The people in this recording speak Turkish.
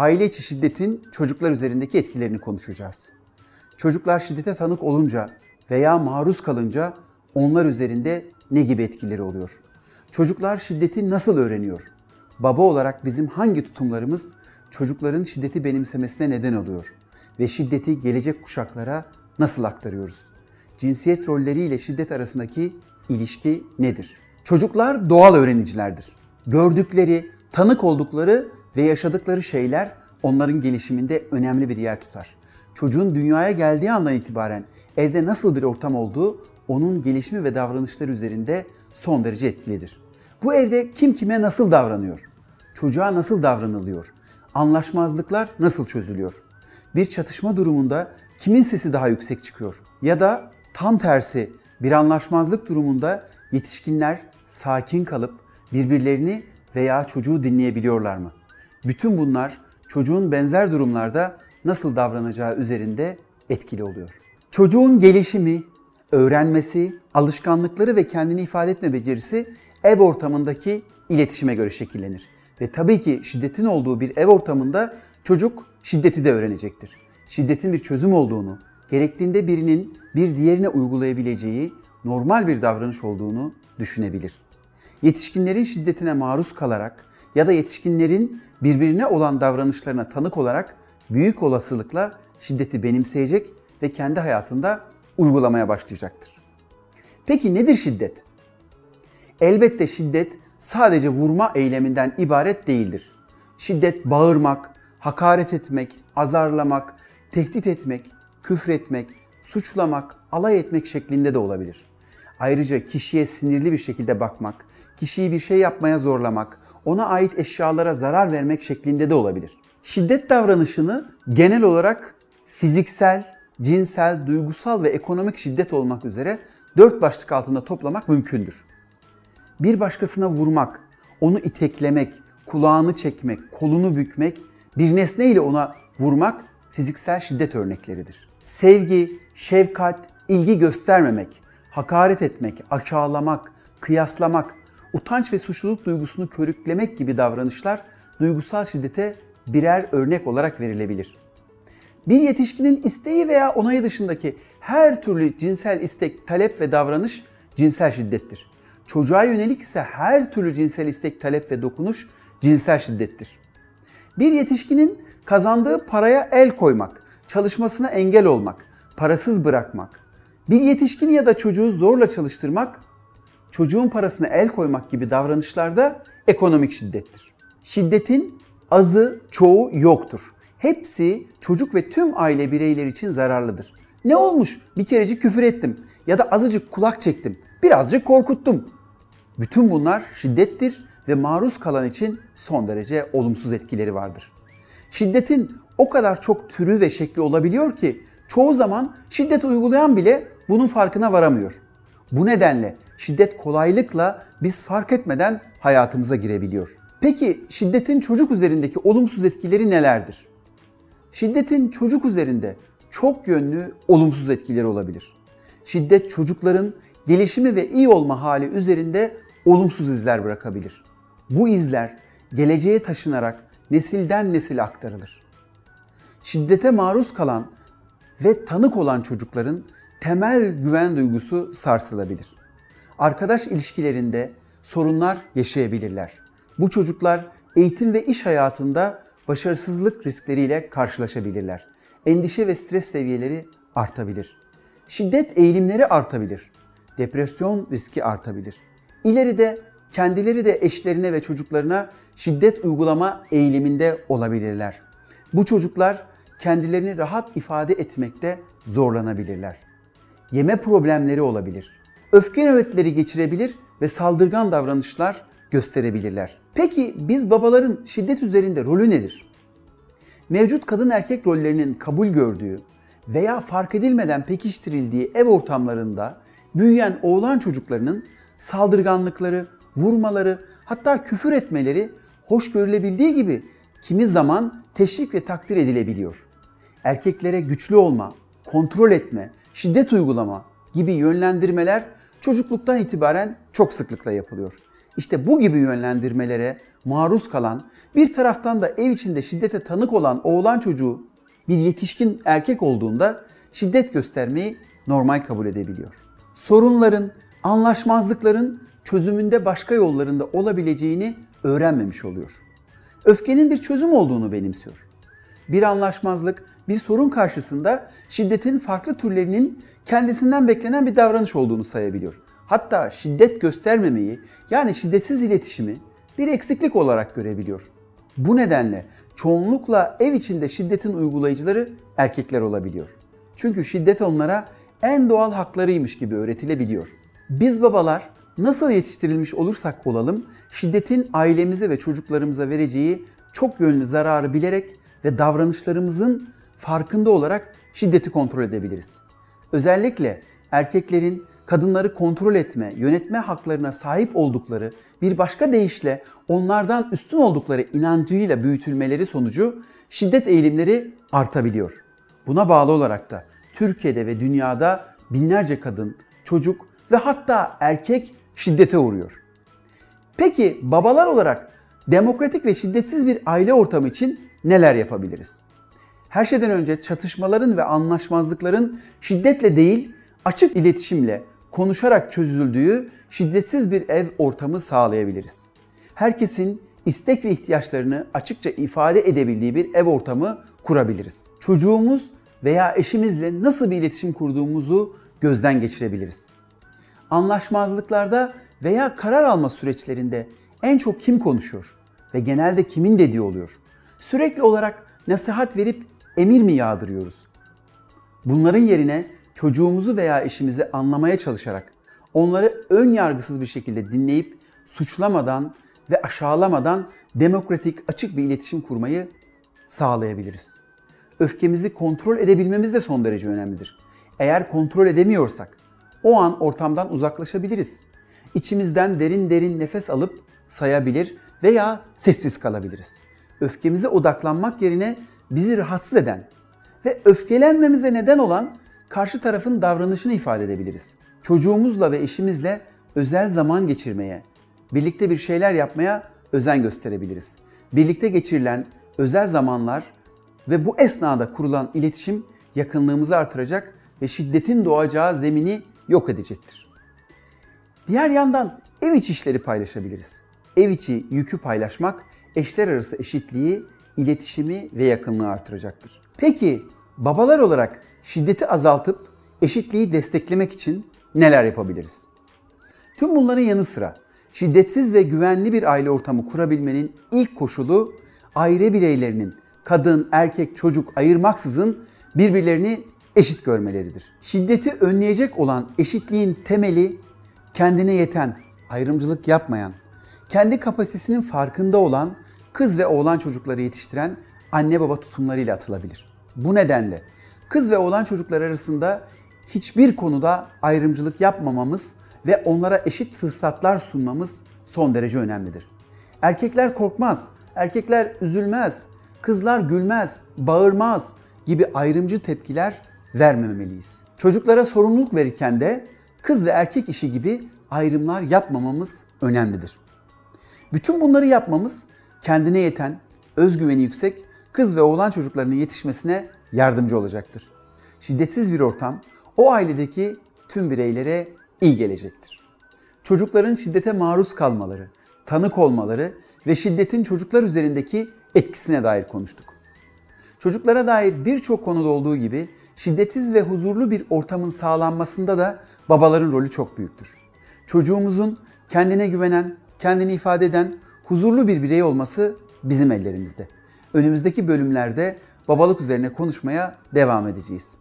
aile içi şiddetin çocuklar üzerindeki etkilerini konuşacağız. Çocuklar şiddete tanık olunca veya maruz kalınca onlar üzerinde ne gibi etkileri oluyor? Çocuklar şiddeti nasıl öğreniyor? Baba olarak bizim hangi tutumlarımız çocukların şiddeti benimsemesine neden oluyor? Ve şiddeti gelecek kuşaklara nasıl aktarıyoruz? Cinsiyet rolleriyle şiddet arasındaki ilişki nedir? Çocuklar doğal öğrenicilerdir. Gördükleri, tanık oldukları ve yaşadıkları şeyler onların gelişiminde önemli bir yer tutar. Çocuğun dünyaya geldiği andan itibaren evde nasıl bir ortam olduğu onun gelişimi ve davranışları üzerinde son derece etkilidir. Bu evde kim kime nasıl davranıyor? Çocuğa nasıl davranılıyor? Anlaşmazlıklar nasıl çözülüyor? Bir çatışma durumunda kimin sesi daha yüksek çıkıyor? Ya da tam tersi bir anlaşmazlık durumunda yetişkinler sakin kalıp birbirlerini veya çocuğu dinleyebiliyorlar mı? Bütün bunlar çocuğun benzer durumlarda nasıl davranacağı üzerinde etkili oluyor. Çocuğun gelişimi, öğrenmesi, alışkanlıkları ve kendini ifade etme becerisi ev ortamındaki iletişime göre şekillenir. Ve tabii ki şiddetin olduğu bir ev ortamında çocuk şiddeti de öğrenecektir. Şiddetin bir çözüm olduğunu, gerektiğinde birinin bir diğerine uygulayabileceği normal bir davranış olduğunu düşünebilir. Yetişkinlerin şiddetine maruz kalarak ya da yetişkinlerin birbirine olan davranışlarına tanık olarak büyük olasılıkla şiddeti benimseyecek ve kendi hayatında uygulamaya başlayacaktır. Peki nedir şiddet? Elbette şiddet sadece vurma eyleminden ibaret değildir. Şiddet bağırmak, hakaret etmek, azarlamak, tehdit etmek, küfretmek, suçlamak, alay etmek şeklinde de olabilir. Ayrıca kişiye sinirli bir şekilde bakmak, kişiyi bir şey yapmaya zorlamak, ona ait eşyalara zarar vermek şeklinde de olabilir. Şiddet davranışını genel olarak fiziksel, cinsel, duygusal ve ekonomik şiddet olmak üzere dört başlık altında toplamak mümkündür. Bir başkasına vurmak, onu iteklemek, kulağını çekmek, kolunu bükmek, bir nesne ile ona vurmak fiziksel şiddet örnekleridir. Sevgi, şefkat, ilgi göstermemek, hakaret etmek, aşağılamak, kıyaslamak, utanç ve suçluluk duygusunu körüklemek gibi davranışlar duygusal şiddete birer örnek olarak verilebilir. Bir yetişkinin isteği veya onayı dışındaki her türlü cinsel istek, talep ve davranış cinsel şiddettir. Çocuğa yönelik ise her türlü cinsel istek, talep ve dokunuş cinsel şiddettir. Bir yetişkinin kazandığı paraya el koymak, çalışmasına engel olmak, parasız bırakmak, bir yetişkini ya da çocuğu zorla çalıştırmak, çocuğun parasına el koymak gibi davranışlarda ekonomik şiddettir. Şiddetin azı, çoğu yoktur. Hepsi çocuk ve tüm aile bireyleri için zararlıdır. Ne olmuş? Bir kerecik küfür ettim ya da azıcık kulak çektim, birazcık korkuttum. Bütün bunlar şiddettir ve maruz kalan için son derece olumsuz etkileri vardır. Şiddetin o kadar çok türü ve şekli olabiliyor ki çoğu zaman şiddet uygulayan bile bunun farkına varamıyor. Bu nedenle şiddet kolaylıkla biz fark etmeden hayatımıza girebiliyor. Peki şiddetin çocuk üzerindeki olumsuz etkileri nelerdir? Şiddetin çocuk üzerinde çok yönlü olumsuz etkileri olabilir. Şiddet çocukların gelişimi ve iyi olma hali üzerinde olumsuz izler bırakabilir. Bu izler geleceğe taşınarak nesilden nesile aktarılır. Şiddete maruz kalan ve tanık olan çocukların temel güven duygusu sarsılabilir. Arkadaş ilişkilerinde sorunlar yaşayabilirler. Bu çocuklar eğitim ve iş hayatında başarısızlık riskleriyle karşılaşabilirler. Endişe ve stres seviyeleri artabilir. Şiddet eğilimleri artabilir. Depresyon riski artabilir. İleride kendileri de eşlerine ve çocuklarına şiddet uygulama eğiliminde olabilirler. Bu çocuklar kendilerini rahat ifade etmekte zorlanabilirler. Yeme problemleri olabilir. Öfke nöbetleri geçirebilir ve saldırgan davranışlar gösterebilirler. Peki biz babaların şiddet üzerinde rolü nedir? Mevcut kadın erkek rollerinin kabul gördüğü veya fark edilmeden pekiştirildiği ev ortamlarında büyüyen oğlan çocuklarının saldırganlıkları, vurmaları, hatta küfür etmeleri hoş görülebildiği gibi kimi zaman teşvik ve takdir edilebiliyor. Erkeklere güçlü olma, kontrol etme, şiddet uygulama gibi yönlendirmeler çocukluktan itibaren çok sıklıkla yapılıyor. İşte bu gibi yönlendirmelere maruz kalan, bir taraftan da ev içinde şiddete tanık olan oğlan çocuğu bir yetişkin erkek olduğunda şiddet göstermeyi normal kabul edebiliyor. Sorunların, anlaşmazlıkların çözümünde başka yollarında olabileceğini öğrenmemiş oluyor. Öfkenin bir çözüm olduğunu benimsiyor. Bir anlaşmazlık, bir sorun karşısında şiddetin farklı türlerinin kendisinden beklenen bir davranış olduğunu sayabiliyor. Hatta şiddet göstermemeyi yani şiddetsiz iletişimi bir eksiklik olarak görebiliyor. Bu nedenle çoğunlukla ev içinde şiddetin uygulayıcıları erkekler olabiliyor. Çünkü şiddet onlara en doğal haklarıymış gibi öğretilebiliyor. Biz babalar nasıl yetiştirilmiş olursak olalım şiddetin ailemize ve çocuklarımıza vereceği çok yönlü zararı bilerek ve davranışlarımızın farkında olarak şiddeti kontrol edebiliriz. Özellikle erkeklerin kadınları kontrol etme, yönetme haklarına sahip oldukları, bir başka deyişle onlardan üstün oldukları inancıyla büyütülmeleri sonucu şiddet eğilimleri artabiliyor. Buna bağlı olarak da Türkiye'de ve dünyada binlerce kadın, çocuk ve hatta erkek şiddete uğruyor. Peki babalar olarak demokratik ve şiddetsiz bir aile ortamı için neler yapabiliriz? Her şeyden önce çatışmaların ve anlaşmazlıkların şiddetle değil, açık iletişimle, konuşarak çözüldüğü şiddetsiz bir ev ortamı sağlayabiliriz. Herkesin istek ve ihtiyaçlarını açıkça ifade edebildiği bir ev ortamı kurabiliriz. Çocuğumuz veya eşimizle nasıl bir iletişim kurduğumuzu gözden geçirebiliriz. Anlaşmazlıklarda veya karar alma süreçlerinde en çok kim konuşuyor ve genelde kimin dediği oluyor? Sürekli olarak nasihat verip emir mi yağdırıyoruz? Bunların yerine çocuğumuzu veya eşimizi anlamaya çalışarak onları ön yargısız bir şekilde dinleyip suçlamadan ve aşağılamadan demokratik, açık bir iletişim kurmayı sağlayabiliriz. Öfkemizi kontrol edebilmemiz de son derece önemlidir. Eğer kontrol edemiyorsak o an ortamdan uzaklaşabiliriz. İçimizden derin derin nefes alıp sayabilir veya sessiz kalabiliriz. Öfkemize odaklanmak yerine bizi rahatsız eden ve öfkelenmemize neden olan karşı tarafın davranışını ifade edebiliriz. Çocuğumuzla ve eşimizle özel zaman geçirmeye, birlikte bir şeyler yapmaya özen gösterebiliriz. Birlikte geçirilen özel zamanlar ve bu esnada kurulan iletişim yakınlığımızı artıracak ve şiddetin doğacağı zemini yok edecektir. Diğer yandan ev içi işleri paylaşabiliriz. Ev içi yükü paylaşmak eşler arası eşitliği, iletişimi ve yakınlığı artıracaktır. Peki babalar olarak şiddeti azaltıp eşitliği desteklemek için neler yapabiliriz? Tüm bunların yanı sıra şiddetsiz ve güvenli bir aile ortamı kurabilmenin ilk koşulu aile bireylerinin kadın, erkek, çocuk ayırmaksızın birbirlerini eşit görmeleridir. Şiddeti önleyecek olan eşitliğin temeli kendine yeten, ayrımcılık yapmayan, kendi kapasitesinin farkında olan kız ve oğlan çocukları yetiştiren anne baba tutumlarıyla atılabilir. Bu nedenle kız ve oğlan çocuklar arasında hiçbir konuda ayrımcılık yapmamamız ve onlara eşit fırsatlar sunmamız son derece önemlidir. Erkekler korkmaz, erkekler üzülmez, kızlar gülmez, bağırmaz gibi ayrımcı tepkiler vermemeliyiz. Çocuklara sorumluluk verirken de kız ve erkek işi gibi ayrımlar yapmamamız önemlidir. Bütün bunları yapmamız kendine yeten, özgüveni yüksek kız ve oğlan çocuklarının yetişmesine yardımcı olacaktır. Şiddetsiz bir ortam o ailedeki tüm bireylere iyi gelecektir. Çocukların şiddete maruz kalmaları, tanık olmaları ve şiddetin çocuklar üzerindeki etkisine dair konuştuk. Çocuklara dair birçok konuda olduğu gibi şiddetsiz ve huzurlu bir ortamın sağlanmasında da babaların rolü çok büyüktür. Çocuğumuzun kendine güvenen, kendini ifade eden, huzurlu bir birey olması bizim ellerimizde. Önümüzdeki bölümlerde babalık üzerine konuşmaya devam edeceğiz.